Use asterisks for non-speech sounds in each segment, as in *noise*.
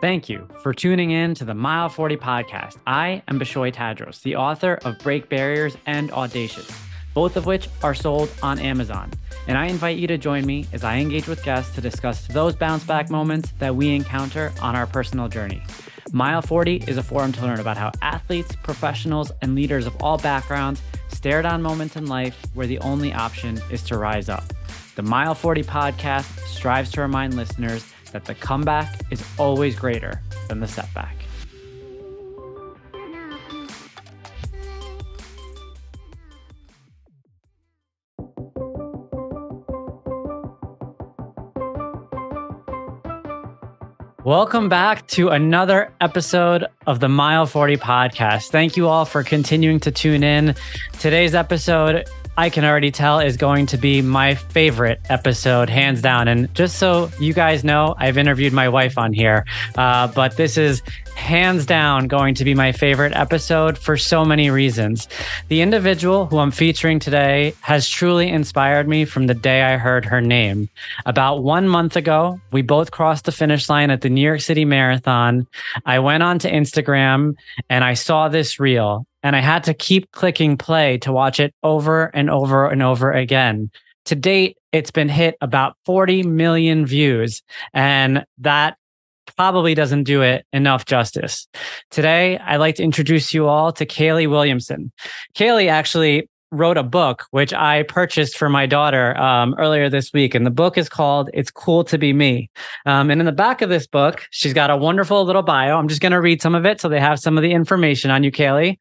Thank you for tuning in to the Mile 40 podcast. I am Bishoy Tadros, the author of Break Barriers and Audacious, both of which are sold on Amazon. And I invite you to join me as I engage with guests to discuss those bounce back moments that we encounter on our personal journey. Mile 40 is a forum to learn about how athletes, professionals, and leaders of all backgrounds stare down moments in life where the only option is to rise up. The Mile 40 podcast strives to remind listeners that the comeback is always greater than the setback. Welcome back to another episode of the Mile 40 podcast. Thank you all for continuing to tune in. Today's episode I can already tell is going to be my favorite episode, hands down. And just so you guys know, I've interviewed my wife on here, uh, but this is hands down going to be my favorite episode for so many reasons. The individual who I'm featuring today has truly inspired me from the day I heard her name. About one month ago, we both crossed the finish line at the New York City Marathon. I went on to Instagram and I saw this reel and I had to keep clicking play to watch it over and over and over again. To date, it's been hit about 40 million views, and that probably doesn't do it enough justice. Today, I'd like to introduce you all to Kayleigh Williamson. Kayleigh actually wrote a book which I purchased for my daughter um, earlier this week, and the book is called "It's Cool to Be Me." Um, and in the back of this book, she's got a wonderful little bio. I'm just going to read some of it so they have some of the information on you, Kayleigh.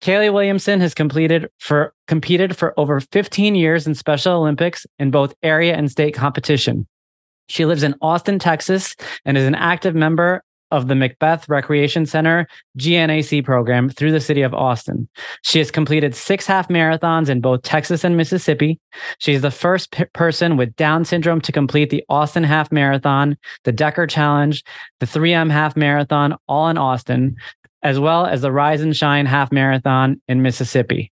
Kayleigh Williamson has completed for competed for over 15 years in Special Olympics in both area and state competition. She lives in Austin, Texas, and is an active member of the McBeth Recreation Center GNAC program through the city of Austin. She has completed six half marathons in both Texas and Mississippi. She's the first p- person with Down syndrome to complete the Austin Half Marathon, the Decker Challenge, the 3M Half Marathon, all in Austin, as well as the Rise and Shine Half Marathon in Mississippi.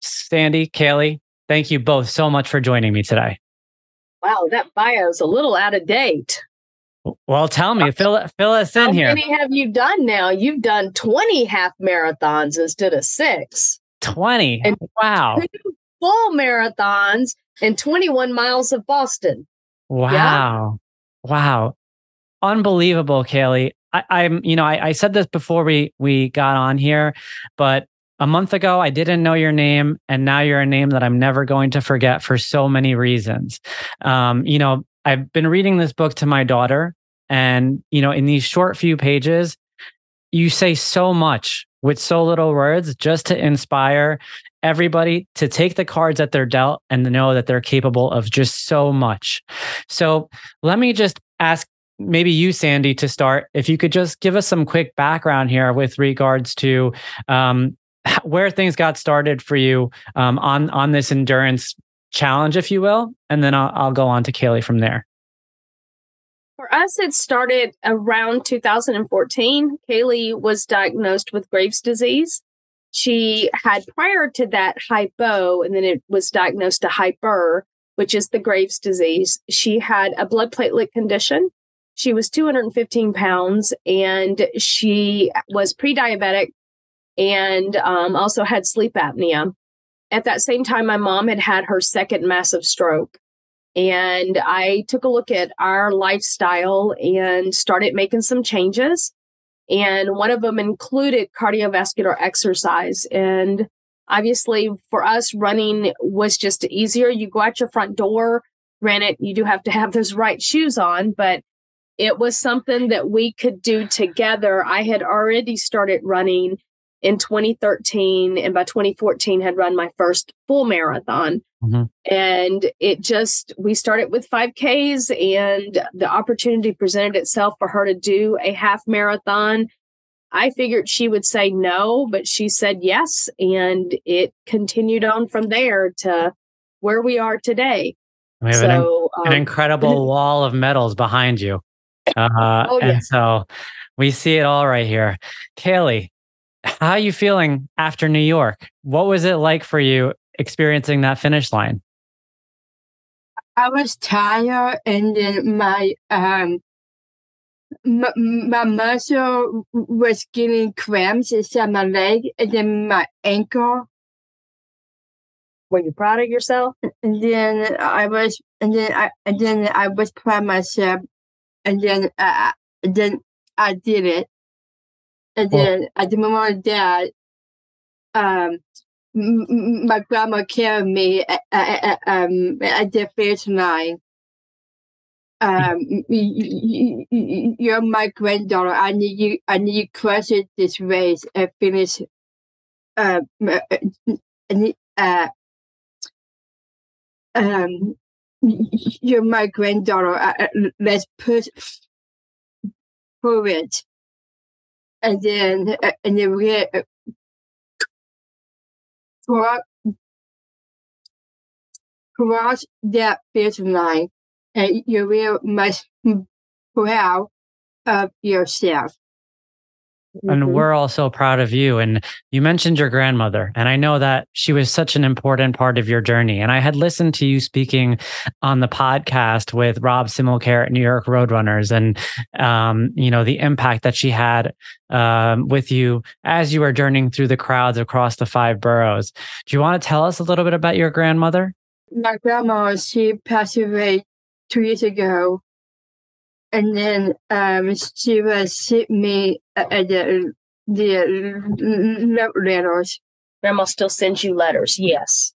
Sandy, Kayleigh, thank you both so much for joining me today. Wow, that bio is a little out of date. Well, tell me, fill fill us in How here. many have you done now? You've done 20 half marathons instead of six. Twenty. And- Wow. Full marathons and 21 miles of Boston. Wow. Wow. Unbelievable, Kayleigh. I, I'm, you know, I, I said this before we we got on here, but a month ago I didn't know your name, and now you're a name that I'm never going to forget for so many reasons. Um, you know, I've been reading this book to my daughter, and you know, in these short few pages, you say so much with so little words just to inspire everybody to take the cards that they're dealt and know that they're capable of just so much. So let me just ask maybe you, Sandy, to start. If you could just give us some quick background here with regards to um, where things got started for you um, on on this endurance challenge, if you will, and then I'll, I'll go on to Kayleigh from there. For us, it started around 2014. Kayleigh was diagnosed with Graves' disease. She had prior to that hypo, and then it was diagnosed to hyper, which is the Graves' disease. She had a blood platelet condition. She was 215 pounds and she was pre diabetic and um, also had sleep apnea. At that same time, my mom had had her second massive stroke. And I took a look at our lifestyle and started making some changes. And one of them included cardiovascular exercise. And obviously, for us, running was just easier. You go out your front door, granted, you do have to have those right shoes on, but it was something that we could do together. I had already started running in 2013 and by 2014 had run my first full marathon Mhm. and it just we started with 5ks and the opportunity presented itself for her to do a half marathon i figured she would say no but she said yes and it continued on from there to where we are today We have an, so an um, incredible *laughs* wall of medals behind you. Uh, Oh, yeah. And so we see it all right here. Kayleigh, how are you feeling after New York? What was it like for you experiencing that finish line? I was tired, and then my um my, my muscle was getting cramps inside my leg and then my ankle. Were you proud of yourself? And then I was, and then I, and then I was proud of myself. And then, uh, and then I did it. And Well- then I did my mom and dad. Um, m- my grandma carried me at, at, at, um, at the finish line. Um, y- y- you're my granddaughter. I need you. I need you crush it this race and finish. Uh, uh, uh, um, you're my granddaughter. Uh, uh, let's push for it. And then, uh, and then we uh, cross, cross that finish line, and you will must proud of yourself. And Mhm. we're all so proud of you. And you mentioned your grandmother and i know that she was such an important part of your journey. And i had listened to you speaking on the podcast with rob simulcare at new york roadrunners and um, you know the impact that she had um, with you as you were journeying through the crowds across the five boroughs. Do you want to tell us a little bit about your grandmother? My grandma she passed away two years ago and then um she was sent me uh, uh, the the love letters Grandma still sends you letters. Yes.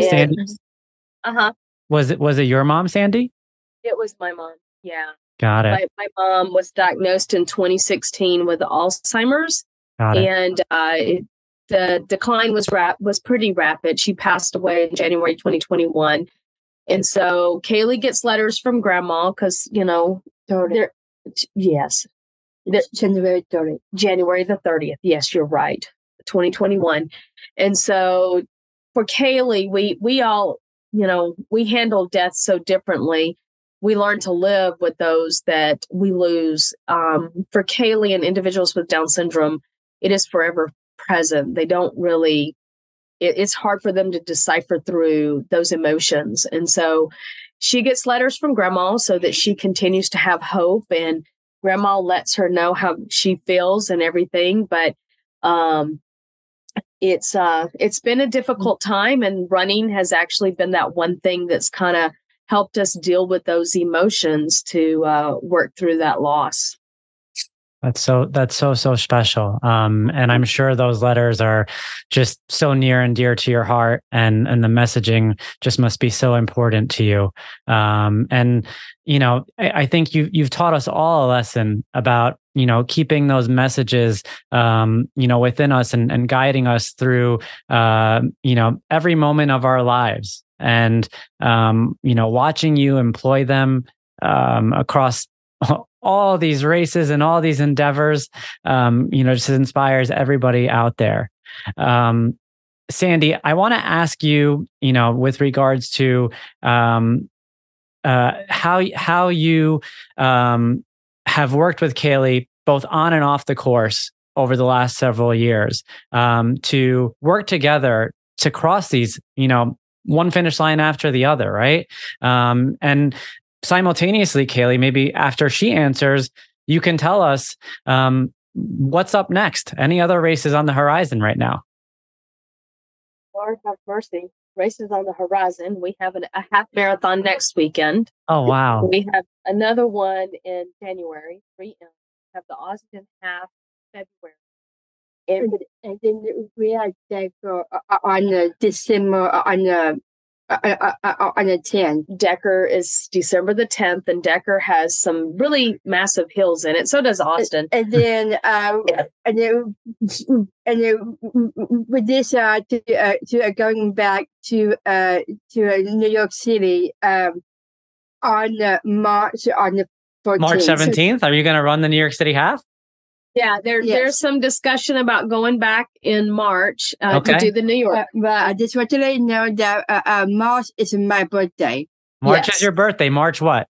Sandy Uh huh. was it was it your mom sandy It was my mom. Yeah. got it My, my mom was diagnosed in 2016 with Alzheimer's, got it and uh, the decline was rap- was pretty rapid. She passed away in January 2021, and so Kayleigh gets letters from Grandma because you know they're yes, January 30. January the 30th. Yes, you're right. 2021. And so for Kayleigh, we we all, you know, we handle death so differently. We learn to live with those that we lose. Um, for Kayleigh and individuals with Down syndrome, it is forever present. They don't really, it, it's hard for them to decipher through those emotions. And so she gets letters from grandma so that she continues to have hope and grandma lets her know how she feels and everything but um it's uh it's been a difficult time and running has actually been that one thing that's kind of helped us deal with those emotions to uh work through that loss That's so that's so so special. Um, and I'm sure those letters are just so near and dear to your heart, and and the messaging just must be so important to you. Um, and you know, I, I think you you've taught us all a lesson about you know keeping those messages um, you know within us and and guiding us through uh, you know every moment of our lives, and um, you know watching you employ them um, across all these races and all these endeavors um, you know just inspires everybody out there. Um, sandy i want to ask you you know with regards to um, uh, how how you um, have worked with kayleigh both on and off the course over the last several years um, to work together to cross these you know one finish line after the other right? Um, and simultaneously, Kayleigh, maybe after she answers, you can tell us um, what's up next. Any other races on the horizon right now? lord have mercy races on the horizon we have an, a half marathon next weekend Oh, wow. we have another one in january we have the austin half february And, and then we had that go uh, on the December uh, on the uh, uh, uh, on the 10th. Decker is December the 10th, and Decker has some really massive hills in it. So does Austin. And *laughs* then, uh, and then, and then with this, uh, to, uh, to uh, going back to uh, to uh, New York City, um, on uh, March on the 14th. March 17th. Are you going to run the New York City half? Yeah, there, Yes. there's some discussion about going back in March uh, to do the New York. Uh, but I just want to let you know that uh, uh, March is my birthday. March Yes. is your birthday. March what?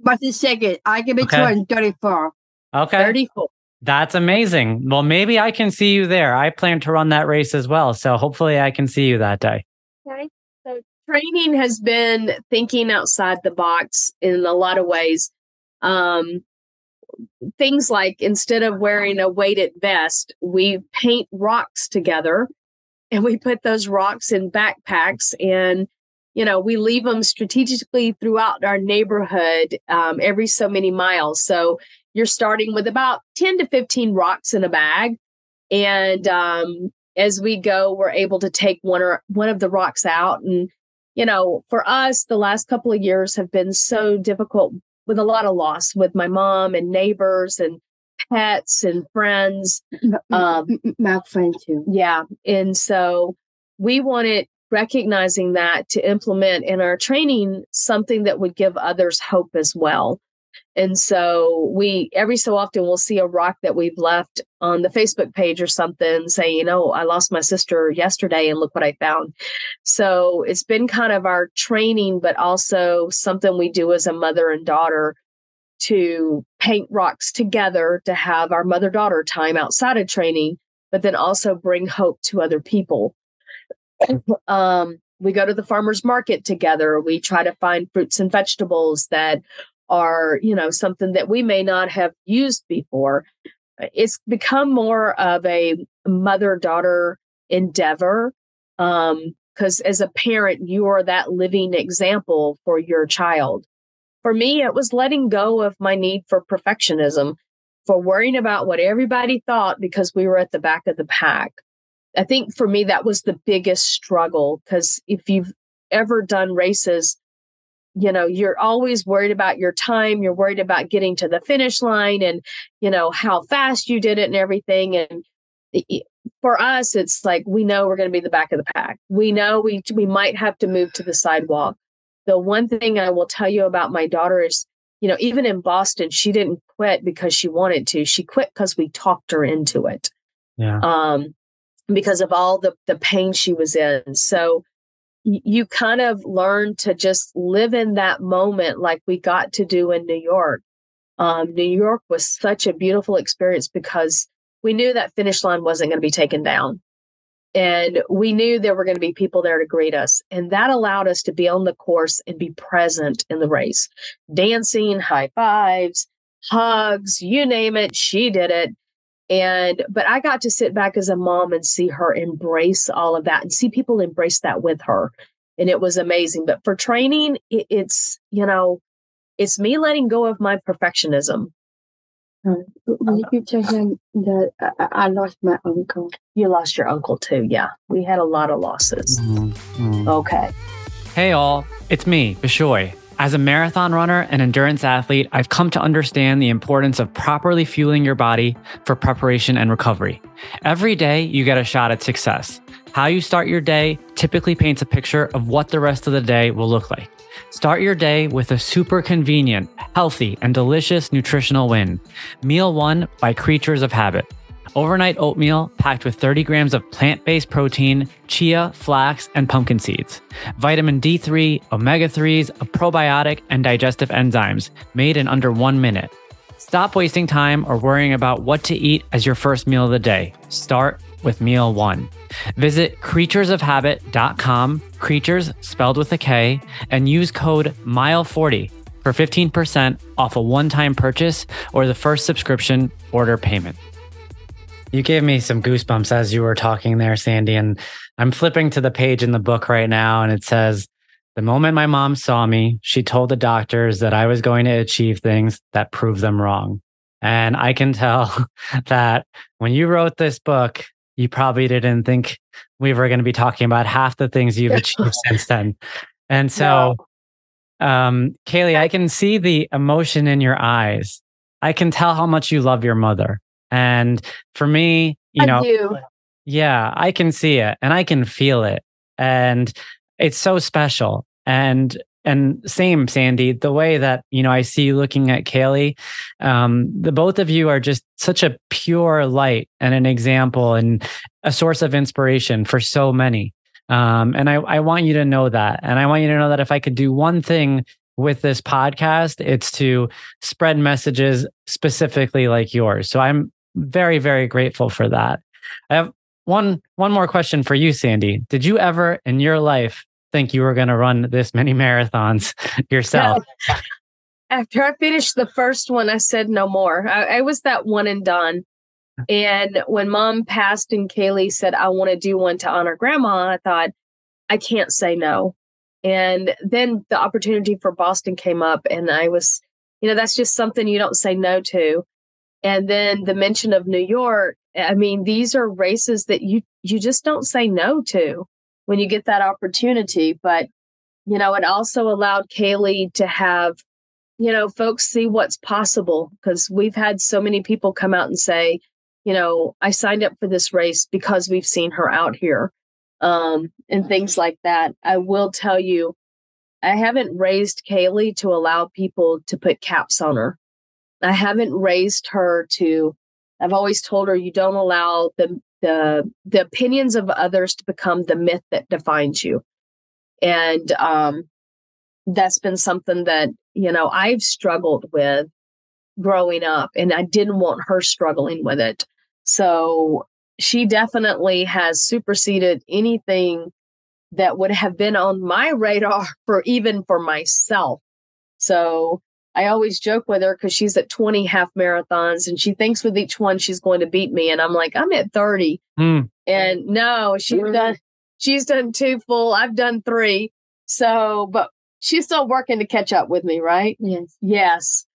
March the second, I can be Okay. turned 34. Okay. 34. That's amazing. Well, maybe I can see you there. I plan to run that race as well. So hopefully I can see you that day. Okay. So training has been thinking outside the box in a lot of ways. Um, things like instead of wearing a weighted vest, we paint rocks together and we put those rocks in backpacks and you know we leave them strategically throughout our neighborhood um, every so many miles. So you're starting with about 10 to 15 rocks in a bag. And um, as we go we're able to take one or one of the rocks out. And you know for us the last couple of years have been so difficult with a lot of loss with my mom and neighbors and pets and friends. Um, my friend too. Yeah. And so we wanted recognizing that to implement in our training something that would give others hope as well. And so we every so often we'll see a rock that we've left on the Facebook page or something saying, you know, I lost my sister yesterday and look what I found. So it's been kind of our training, but also something we do as a mother and daughter to paint rocks together to have our mother daughter time outside of training, but then also bring hope to other people. *clears throat* um, we go to the farmers market together. We try to find fruits and vegetables that are, you know, something that we may not have used before. It's become more of a mother daughter endeavor. Um, because as a parent, you are that living example for your child. For me, it was letting go of my need for perfectionism, for worrying about what everybody thought because we were at the back of the pack. I think for me, that was the biggest struggle because if you've ever done races, you know, you're always worried about your time. You're worried about getting to the finish line and, you know, how fast you did it and everything. And for us, it's like we know we're going to be the back of the pack. We know we we might have to move to the sidewalk the one thing I will tell you about my daughter is, you know, even in Boston, she didn't quit because she wanted to. She quit because we talked her into it. Yeah. Um, because of all the the pain she was in. So you kind of learn to just live in that moment like we got to do in New York. Um, New York was such a beautiful experience because we knew that finish line wasn't going to be taken down. And we knew there were going to be people there to greet us. And that allowed us to be on the course and be present in the race, dancing, high fives, hugs, you name it. She did it. And, but I got to sit back as a mom and see her embrace all of that and see people embrace that with her. And it was amazing. But for training, it, it's, you know, it's me letting go of my perfectionism um, will you tell him that I, I, lost my uncle? You lost your uncle too. Yeah, we had a lot of losses. Mm-hmm. Okay. Hey, all. It's me, Bishoy. As a marathon runner and endurance athlete, I've come to understand the importance of properly fueling your body for preparation and recovery. Every day, you get a shot at success. How you start your day typically paints a picture of what the rest of the day will look like. Start your day with a super convenient, healthy, and delicious nutritional win. Meal One by Kreatures of Habit. Overnight oatmeal packed with 30 grams of plant based protein, chia, flax, and pumpkin seeds. Vitamin D3, omega 3s, a probiotic, and digestive enzymes made in under one minute. Stop wasting time or worrying about what to eat as your first meal of the day. Start with Meal One. Visit kreaturesofhabit.com, creatures spelled with a K, and use code MILE40 for 15% off a one time purchase or the first subscription order payment. You gave me some goosebumps as you were talking there, Sandy. And I'm flipping to the page in the book right now, and it says, The moment my mom saw me, she told the doctors that I was going to achieve things that proved them wrong. And I can tell *laughs* that when you wrote this book, you probably didn't think we were going to be talking about half the things you've *laughs* achieved since then. And so, no. um, Kayleigh, I can see the emotion in your eyes. I can tell how much you love your mother. And for me, you I know, do. yeah, I can see it and I can feel it. And it's so special. And and same sandy the way that you know i see you looking at kayleigh um, the both of you are just such a pure light and an example and a source of inspiration for so many um, and I, I want you to know that and i want you to know that if i could do one thing with this podcast it's to spread messages specifically like yours so i'm very very grateful for that i have one one more question for you sandy did you ever in your life think you were going to run this many marathons *laughs* yourself? *laughs* after I finished the first one, I said no more. I, I was that one and done. *laughs* And when mom passed and Kayleigh said, I want to do one to honor grandma, I thought, I can't say no. And then the opportunity for Boston came up, and I was, you know, that's just something you don't say no to. And then the mention of New York, I mean, these are races that you you just don't say no to when you get that opportunity. But you know, it also allowed Kayleigh to have, you know, folks see what's possible because we've had so many people come out and say, you know, I signed up for this race because we've seen her out here um, and things like that. I will tell you, I haven't raised Kayleigh to allow people to put caps on her. I haven't raised her to, I've always told her you don't allow the, the, the opinions of others to become the myth that defines you. And um, that's been something that, you know, I've struggled with growing up and I didn't want her struggling with it. So she definitely has superseded anything that would have been on my *laughs* radar for even for myself. So I always joke with her because she's at 20 half marathons and she thinks with each one she's going to beat me. And I'm like, I'm at 30. Mm. And no, she's mm. done she's done two full. I've done three. So, but she's still working to catch up with me, right? Yes. Yes.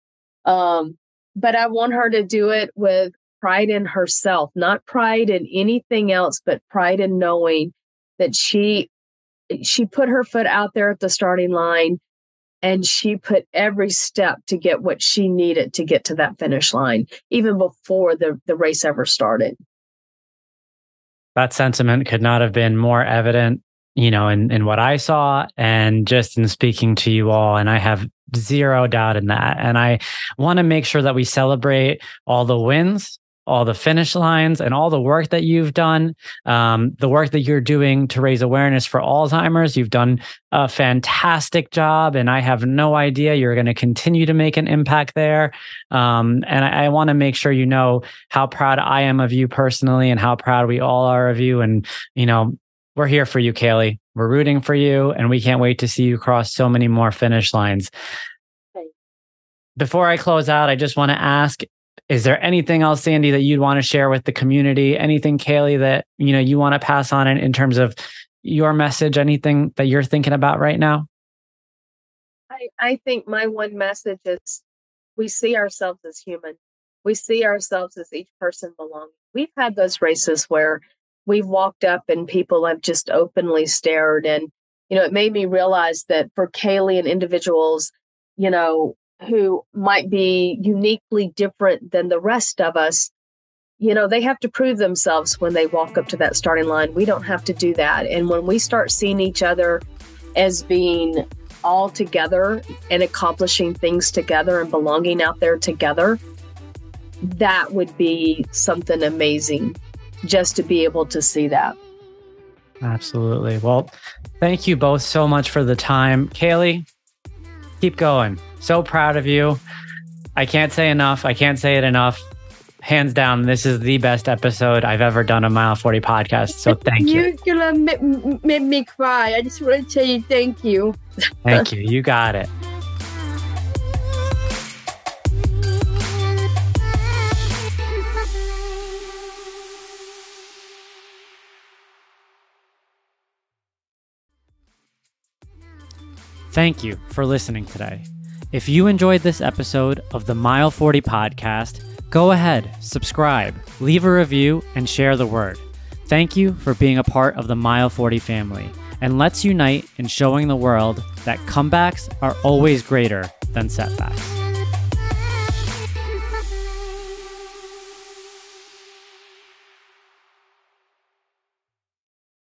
Um, but I want her to do it with pride in herself, not pride in anything else, but pride in knowing that she she put her foot out there at the starting line and she put every step to get what she needed to get to that finish line even before the the race ever started. That sentiment could not have been more evident you know in in what i saw and just in speaking to you all and i have zero doubt in that. And i want to make sure that we celebrate all the wins all the finish lines and all the work that you've done, um, the work that you're doing to raise awareness for Alzheimer's. You've done a fantastic job, and I have no idea you're going to continue to make an impact there. Um, and I, I want to make sure you know how proud I am of you personally and how proud we all are of you. And, you know, we're here for you, Kayleigh. We're rooting for you, and we can't wait to see you cross so many more finish lines. Before I close out, I just want to ask is there anything else, Sandy, that you'd want to share with the community? Anything, Kayleigh, that you know you want to pass on in, in terms of your message? Anything that you're thinking about right now? I, I think my one message is we see ourselves as human. We see ourselves as each person belonging. We've had those races where we've walked up and people have just openly stared. And, you know, it made me realize that for Kayleigh and individuals, you know, who might be uniquely different than the rest of us, you know, they have to prove themselves when they walk up to that starting line. We don't have to do that. And when we start seeing each other as being all together and accomplishing things together and belonging out there together, that would be something amazing just to be able to see that. Absolutely. Well, thank you both so much for the time. Kayleigh, keep going. So proud of you. I can't say enough. I can't say it enough. Hands down, this is the best episode I've ever done a Mile 40 podcast. So thank you. You're gonna make, make me cry. I just want to tell you thank you. *laughs* thank you. You got it. Thank you for listening today. If you enjoyed this episode of the Mile 40 podcast, go ahead, subscribe, leave a review, and share the word. Thank you for being a part of the Mile 40 family, and let's unite in showing the world that comebacks are always greater than setbacks.